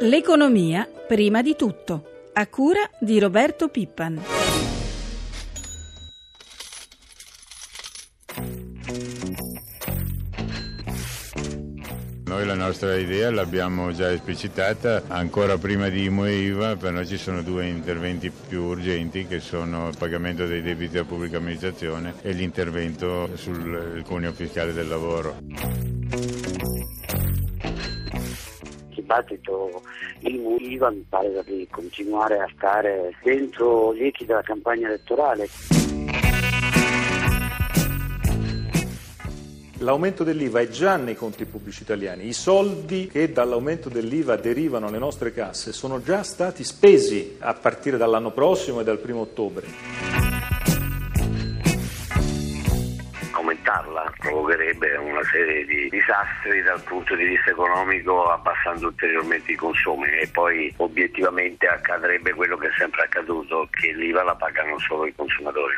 L'economia prima di tutto, a cura di Roberto Pippan. Noi la nostra idea l'abbiamo già esplicitata ancora prima di IMO e IVA, per noi ci sono due interventi più urgenti che sono il pagamento dei debiti della pubblica amministrazione e l'intervento sul cuneo fiscale del lavoro. Dibattito IMO-IVA mi pare di continuare a stare dentro gli echi della campagna elettorale. L'aumento dell'IVA è già nei conti pubblici italiani, i soldi che dall'aumento dell'IVA derivano alle nostre casse sono già stati spesi a partire dall'anno prossimo e dal primo ottobre. Provocherebbe una serie di disastri dal punto di vista economico abbassando ulteriormente i consumi e poi obiettivamente accadrebbe quello che è sempre accaduto, che l'IVA la pagano solo i consumatori.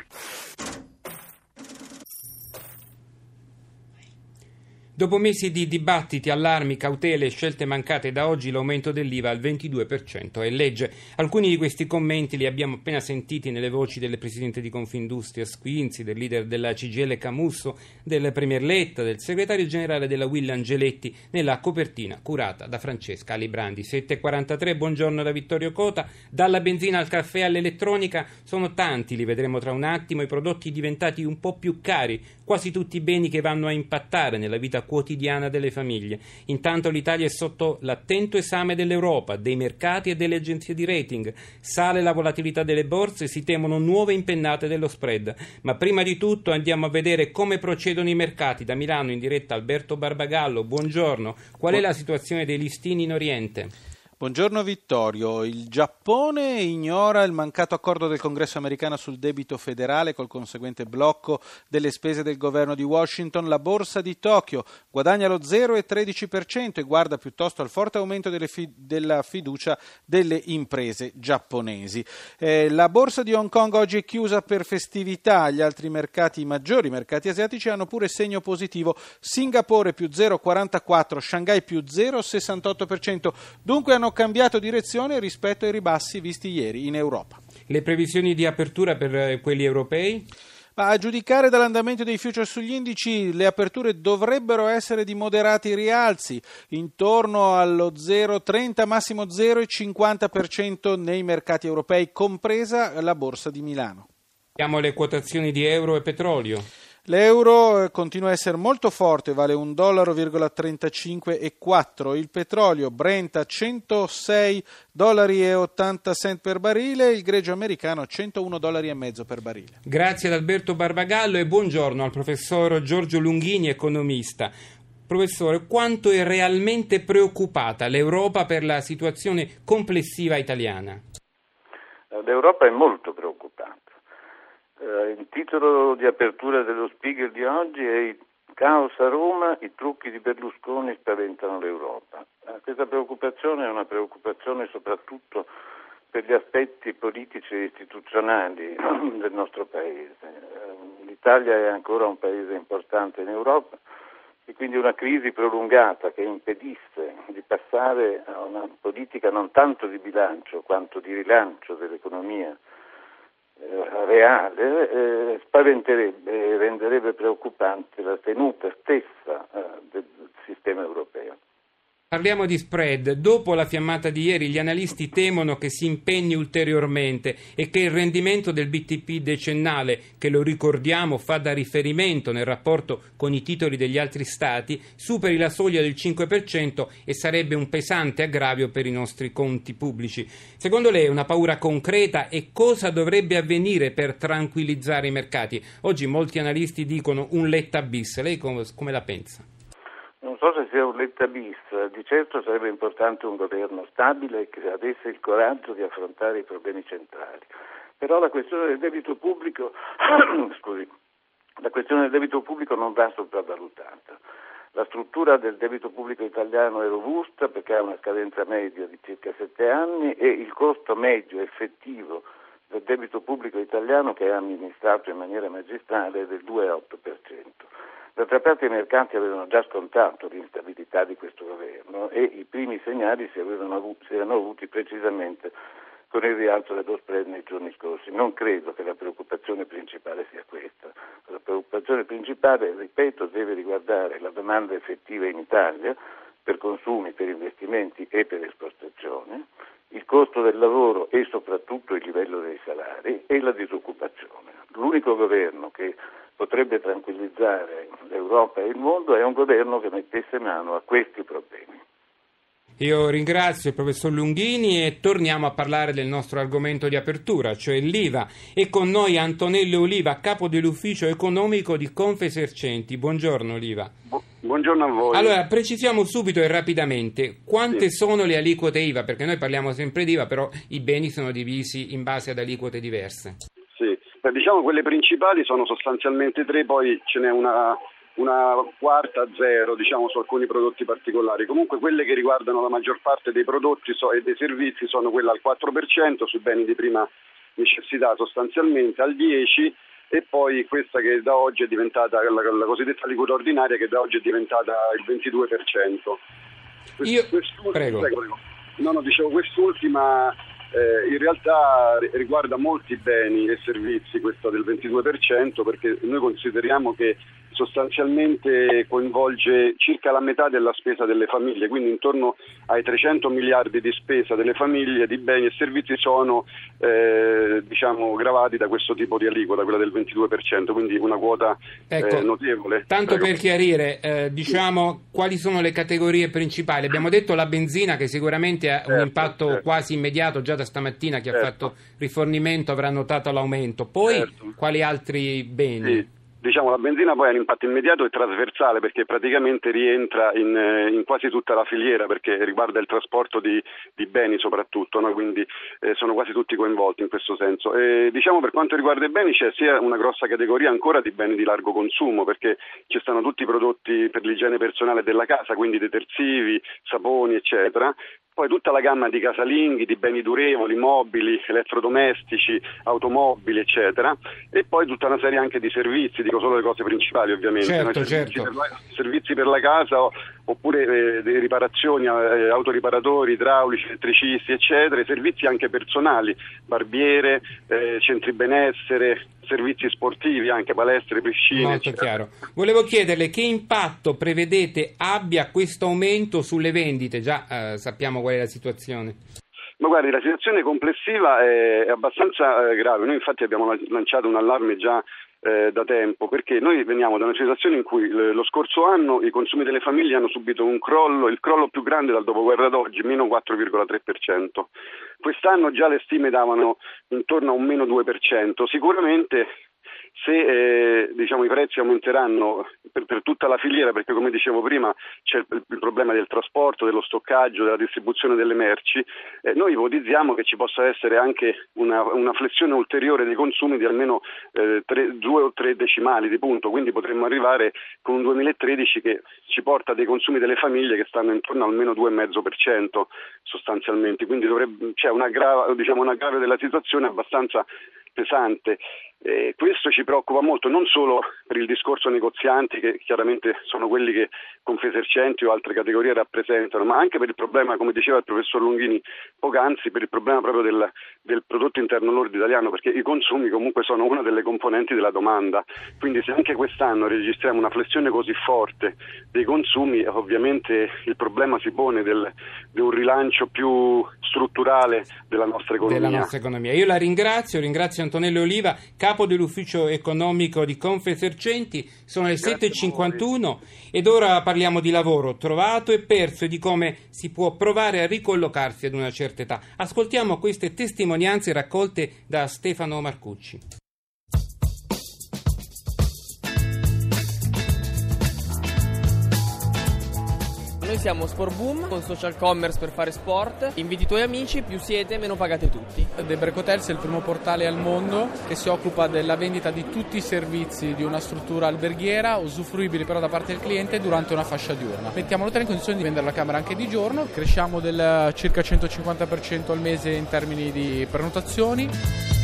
Dopo mesi di dibattiti, allarmi, cautele e scelte mancate, da oggi l'aumento dell'IVA al 22% è legge. Alcuni di questi commenti li abbiamo appena sentiti nelle voci del presidente di Confindustria Squinzi, del leader della CGL Camusso, del premier Letta, del segretario generale della Will Angeletti, nella copertina curata da Francesca Alibrandi. 7.43, buongiorno da Vittorio Cota. Dalla benzina al caffè all'elettronica sono tanti, li vedremo tra un attimo, i prodotti diventati un po' più cari, quasi tutti i beni che vanno a impattare nella vita quotidiana delle famiglie. Intanto l'Italia è sotto l'attento esame dell'Europa, dei mercati e delle agenzie di rating. Sale la volatilità delle borse, si temono nuove impennate dello spread. Ma prima di tutto andiamo a vedere come procedono i mercati. Da Milano in diretta Alberto Barbagallo, buongiorno. Qual è la situazione dei listini in Oriente? Buongiorno Vittorio, il Giappone ignora il mancato accordo del Congresso americano sul debito federale col conseguente blocco delle spese del governo di Washington. La borsa di Tokyo guadagna lo 0,13% e guarda piuttosto al forte aumento fi- della fiducia delle imprese giapponesi. Eh, la borsa di Hong Kong oggi è chiusa per festività, gli altri mercati maggiori, i mercati asiatici, hanno pure segno positivo. Singapore più 0,44%, Shanghai più 0,68%. Dunque hanno cambiato direzione rispetto ai ribassi visti ieri in Europa. Le previsioni di apertura per eh, quelli europei? Ma a giudicare dall'andamento dei future sugli indici, le aperture dovrebbero essere di moderati rialzi, intorno allo 0,30 massimo 0,50% nei mercati europei, compresa la borsa di Milano. Abbiamo le quotazioni di euro e petrolio. L'euro eh, continua a essere molto forte, vale 1,35 Il petrolio Brent a 106 dollari e 80 cent per barile, il greggio americano a 101 dollari e mezzo per barile. Grazie ad Alberto Barbagallo e buongiorno al professor Giorgio Lunghini, economista. Professore, quanto è realmente preoccupata l'Europa per la situazione complessiva italiana? L'Europa è molto preoccupata. Uh, il titolo di apertura dello Spiegel di oggi è il Caos a Roma, i trucchi di Berlusconi spaventano l'Europa. Uh, questa preoccupazione è una preoccupazione soprattutto per gli aspetti politici e istituzionali del nostro Paese. Uh, L'Italia è ancora un paese importante in Europa e quindi una crisi prolungata che impedisse di passare a una politica non tanto di bilancio quanto di rilancio dell'economia eh, reale eh, spaventerebbe e renderebbe preoccupante la tenuta stessa eh, del sistema europeo. Parliamo di spread. Dopo la fiammata di ieri, gli analisti temono che si impegni ulteriormente e che il rendimento del BTP decennale, che lo ricordiamo fa da riferimento nel rapporto con i titoli degli altri stati, superi la soglia del 5% e sarebbe un pesante aggravio per i nostri conti pubblici. Secondo lei è una paura concreta e cosa dovrebbe avvenire per tranquillizzare i mercati? Oggi molti analisti dicono un letta bis. Lei come, la pensa? Non so se sia un letta bis, di certo sarebbe importante un governo stabile che avesse il coraggio di affrontare i problemi centrali. Però la questione del debito pubblico, scusi, la questione del debito pubblico non va sopravvalutata. La struttura del debito pubblico italiano è robusta perché ha una scadenza media di circa sette anni e il costo medio effettivo del debito pubblico italiano che è amministrato in maniera magistrale è del 2,8%. D'altra parte i mercanti avevano già scontato l'instabilità di questo governo e i primi segnali si, avuti, si erano avuti precisamente con il rialzo dello spread nei giorni scorsi. Non credo che la preoccupazione principale sia questa. La preoccupazione principale, ripeto, deve riguardare la domanda effettiva in Italia per consumi, per investimenti e per esportazione, il costo del lavoro e soprattutto il livello dei salari e la disoccupazione. L'unico governo che potrebbe tranquillizzare l'Europa e il mondo è un governo che mettesse mano a questi problemi. Io ringrazio il professor Lunghini e torniamo a parlare del nostro argomento di apertura, cioè l'IVA. E con noi Antonello Oliva, capo dell'ufficio economico di Confesercenti. Buongiorno Oliva. Buongiorno a voi. Allora, precisiamo subito e rapidamente quante sì. sono le aliquote IVA, perché noi parliamo sempre di IVA, però i beni sono divisi in base ad aliquote diverse. Beh, diciamo quelle principali sono sostanzialmente tre, poi ce n'è una una quarta zero diciamo, su alcuni prodotti particolari. Comunque quelle che riguardano la maggior parte dei prodotti e dei servizi sono quelle al 4% sui beni di prima necessità sostanzialmente, al 10% e poi questa che da oggi è diventata la, la cosiddetta aliquota ordinaria che da oggi è diventata il 22%. Io, prego. prego. No, no, dicevo quest'ultima eh, in realtà riguarda molti beni e servizi questo del 22% perché noi consideriamo che sostanzialmente coinvolge circa la metà della spesa delle famiglie, quindi intorno ai 300 miliardi di spesa delle famiglie di beni e servizi sono eh, diciamo, gravati da questo tipo di aliquota, quella del 22%, quindi una quota eh, ecco, eh, notevole. Tanto Prego. per chiarire, eh, diciamo quali sono le categorie principali. Abbiamo detto la benzina che sicuramente ha certo, un impatto certo. quasi immediato, già da stamattina chi certo. ha fatto rifornimento avrà notato l'aumento. Poi certo. quali altri beni? Sì. Diciamo, la benzina poi ha un impatto immediato e trasversale perché praticamente rientra in, eh, in quasi tutta la filiera perché riguarda il trasporto di, di beni soprattutto, no? quindi eh, sono quasi tutti coinvolti in questo senso. E, diciamo per quanto riguarda i beni c'è sia una grossa categoria ancora di beni di largo consumo perché ci stanno tutti i prodotti per l'igiene personale della casa, quindi detersivi, saponi eccetera, poi tutta la gamma di casalinghi, di beni durevoli, mobili, elettrodomestici, automobili, eccetera, e poi tutta una serie anche di servizi, dico solo le cose principali ovviamente, certo, no? servizi, certo. per la, servizi, per la, casa oppure eh, riparazioni, eh, autoriparatori, idraulici, elettricisti, eccetera, servizi anche personali, barbiere, eh, centri benessere, servizi sportivi, anche palestre, piscine. Molto eccetera. chiaro. Volevo chiederle che impatto prevedete abbia questo aumento sulle vendite, già eh, sappiamo qual è la situazione. Ma guardi, la situazione complessiva è abbastanza eh, grave. Noi infatti abbiamo lanciato un allarme già eh, da tempo, perché noi veniamo da una situazione in cui eh, lo scorso anno i consumi delle famiglie hanno subito un crollo, il crollo più grande dal dopoguerra ad oggi, meno 4,3%. Quest'anno già le stime davano intorno a un meno 2%. Sicuramente se eh, diciamo, i prezzi aumenteranno per, per, tutta la filiera, perché come dicevo prima c'è il, il, problema del trasporto, dello stoccaggio, della distribuzione delle merci, eh, noi ipotizziamo che ci possa essere anche una, una flessione ulteriore dei consumi di almeno eh, tre, due o tre decimali di punto, quindi potremmo arrivare con un 2013 che ci porta dei consumi delle famiglie che stanno intorno al meno 2,5% sostanzialmente, quindi c'è una, grave, diciamo, una grave della situazione abbastanza pesante. Eh, questo ci preoccupa molto non solo per il discorso negozianti che chiaramente sono quelli che Confesercenti o altre categorie rappresentano, ma anche per il problema, come diceva il professor Lunghini poc'anzi, per il problema proprio del, del prodotto interno lordo italiano, perché i consumi comunque sono una delle componenti della domanda, quindi se anche quest'anno registriamo una flessione così forte dei consumi, ovviamente il problema si pone del, di un rilancio più strutturale della nostra economia. Della nostra economia. Io la ringrazio, ringrazio Antonello Oliva, capo dell'ufficio economico di Confesercenti, sono le 7.51 ed ora parliamo di lavoro trovato e perso e di come si può provare a ricollocarsi ad una certa età. Ascoltiamo queste testimonianze raccolte da Stefano Marcucci. Siamo Sport Boom, con social commerce per fare sport. Inviti i tuoi amici, più siete, meno pagate tutti. The Break Hotels è il primo portale al mondo che si occupa della vendita di tutti i servizi di una struttura alberghiera, usufruibili però da parte del cliente durante una fascia diurna. Mettiamo l'hotel in condizione di vendere la camera anche di giorno, cresciamo del circa 150% al mese in termini di prenotazioni.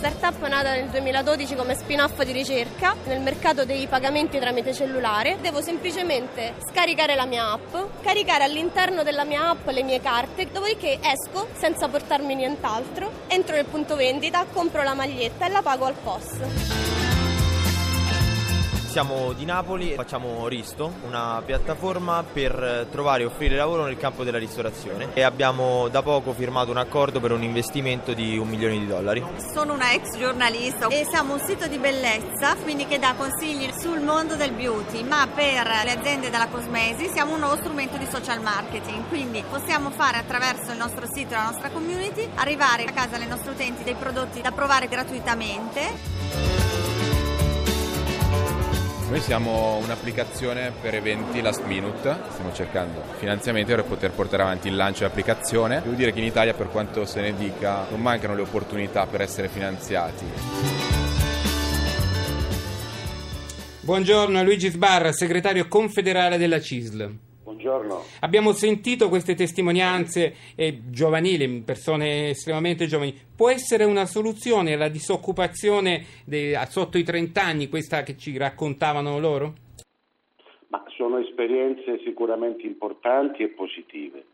Startup nata nel 2012 come spin-off di ricerca nel mercato dei pagamenti tramite cellulare. Devo semplicemente scaricare la mia app, caricare all'interno della mia app le mie carte, dopodiché esco senza portarmi nient'altro, entro nel punto vendita, compro la maglietta e la pago al POS. Siamo di Napoli, facciamo Risto, una piattaforma per trovare e offrire lavoro nel campo della ristorazione e abbiamo da poco firmato un accordo per un investimento di un milione di dollari. Sono una ex giornalista e siamo un sito di bellezza, quindi che dà consigli sul mondo del beauty, ma per le aziende della cosmesi siamo un nuovo strumento di social marketing, quindi possiamo fare attraverso il nostro sito e la nostra community arrivare a casa alle nostre utenti dei prodotti da provare gratuitamente. Noi siamo un'applicazione per eventi last minute, stiamo cercando finanziamenti per poter portare avanti il lancio dell'applicazione. Devo dire che in Italia, per quanto se ne dica, non mancano le opportunità per essere finanziati. Buongiorno a Luigi Sbarra, segretario confederale della CISL. Buongiorno. Abbiamo sentito queste testimonianze eh, giovanili, persone estremamente giovani. Può essere una soluzione alla disoccupazione de, sotto i 30 anni, questa che ci raccontavano loro? Ma sono esperienze sicuramente importanti e positive,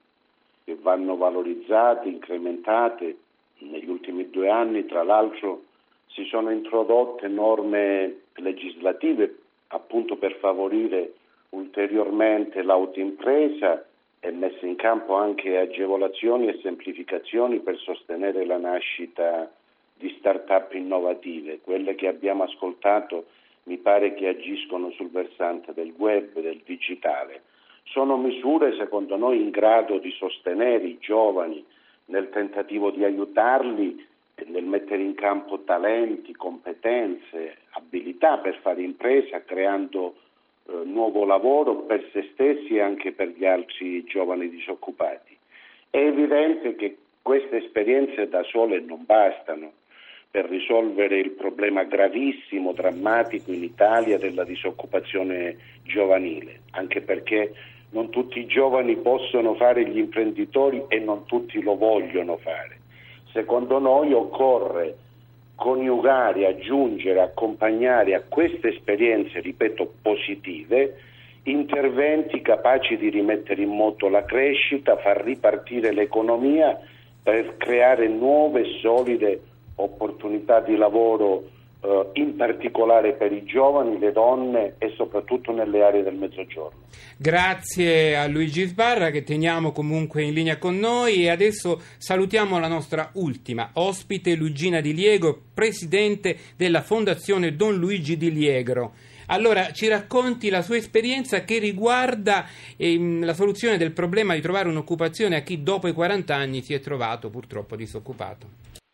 che vanno valorizzate, incrementate. Negli ultimi due anni, tra l'altro, si sono introdotte norme legislative appunto per favorire ulteriormente l'autoimpresa e messe in campo anche agevolazioni e semplificazioni per sostenere la nascita di start-up innovative. Quelle che abbiamo ascoltato mi pare che agiscono sul versante del web, del digitale. Sono misure secondo noi in grado di sostenere i giovani nel tentativo di aiutarli nel mettere in campo talenti, competenze, abilità per fare impresa, creando eh, nuovo lavoro per se stessi e anche per gli altri giovani disoccupati. È evidente che queste esperienze da sole non bastano per risolvere il problema gravissimo, drammatico in Italia della disoccupazione giovanile, anche perché non tutti i giovani possono fare gli imprenditori e non tutti lo vogliono fare. Secondo noi occorre coniugare, aggiungere, accompagnare a queste esperienze, ripeto, positive, interventi capaci di rimettere in moto la crescita, far ripartire l'economia per creare nuove e solide opportunità di lavoro eh, in particolare per i giovani, le donne e soprattutto nelle aree del mezzogiorno. Grazie a Luigi Sbarra che teniamo comunque in linea con noi e adesso salutiamo la nostra ultima ospite Luigina Di Liego, presidente della Fondazione Don Luigi Di Liegro. Allora, ci racconti la sua esperienza che riguarda ehm, la soluzione del problema di trovare un'occupazione a chi dopo i 40 anni si è trovato purtroppo disoccupato.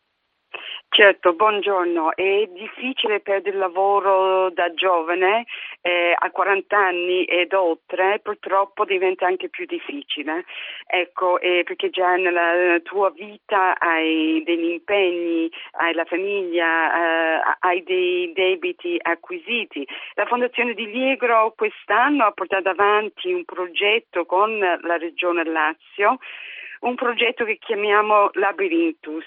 Certo, buongiorno. È difficile perdere il lavoro da giovane eh, a 40 anni ed oltre, purtroppo diventa anche più difficile. Ecco, eh, perché già nella tua vita hai degli impegni, hai la famiglia, eh, hai dei debiti acquisiti. La Fondazione di Liegro quest'anno ha portato avanti un progetto con la Regione Lazio un progetto che chiamiamo Labyrinthus.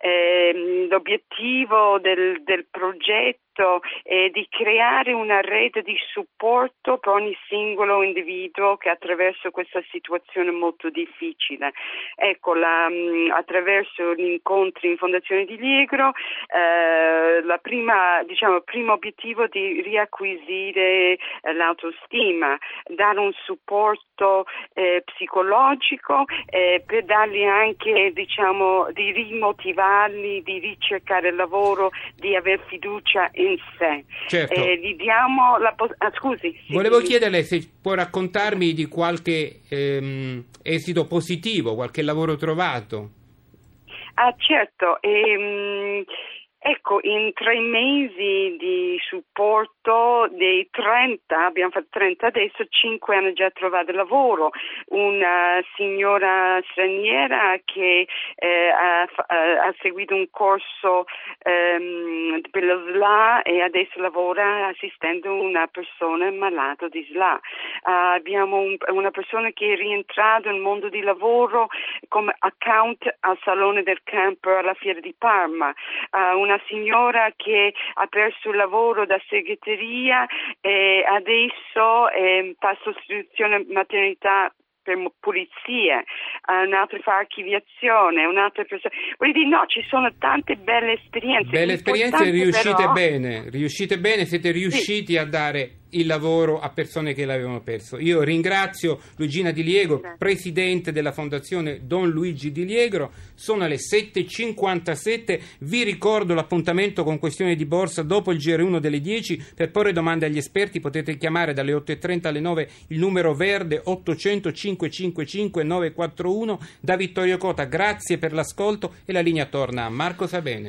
Eh, l'obiettivo del, del progetto progetto eh, di creare una rete di supporto per ogni singolo individuo che attraverso questa situazione molto difficile. Ecco, la, mm, attraverso gli incontri in Fondazione di Liegro, eh, prima, diciamo, il primo obiettivo è di riacquisire eh, l'autostima, dare un supporto eh, psicologico eh, per dargli anche, diciamo, di rimotivarli, di ricercare lavoro, di aver fiducia in sé. Certo. Eh, gli diamo la pos- ah, scusi. Sì, Volevo chiederle se può raccontarmi di qualche ehm, esito positivo, qualche lavoro trovato. Ah, certo. Ehm, Ecco, in tre mesi di supporto dei 30, abbiamo fatto 30 adesso, 5 hanno già trovato lavoro. Una signora straniera che eh, ha, ha, seguito un corso ehm, per lo SLA e adesso lavora assistendo una persona malata di SLA. Uh, abbiamo un, una persona che è rientrata nel mondo di lavoro come account al Salone del Camper alla Fiera di Parma. Uh, una signora che ha perso il lavoro da segreteria e adesso eh, fa sostituzione maternità per pulizie, un'altra fa archiviazione, un'altra persona. Voglio dire, no, ci sono tante belle esperienze. Belle esperienze, riuscite però... bene, riuscite bene, siete riusciti sì. a dare il lavoro a persone che l'avevano perso. Io ringrazio Luigina Di Liegro, presidente della Fondazione Don Luigi Di Liegro. Sono le 7.57. Vi ricordo l'appuntamento con questioni di borsa dopo il GR1 delle 10. Per porre domande agli esperti potete chiamare dalle 8.30 alle 9 il numero verde 800 555 941. Da Vittorio Cota, grazie per l'ascolto e la linea torna a Marco Sabene.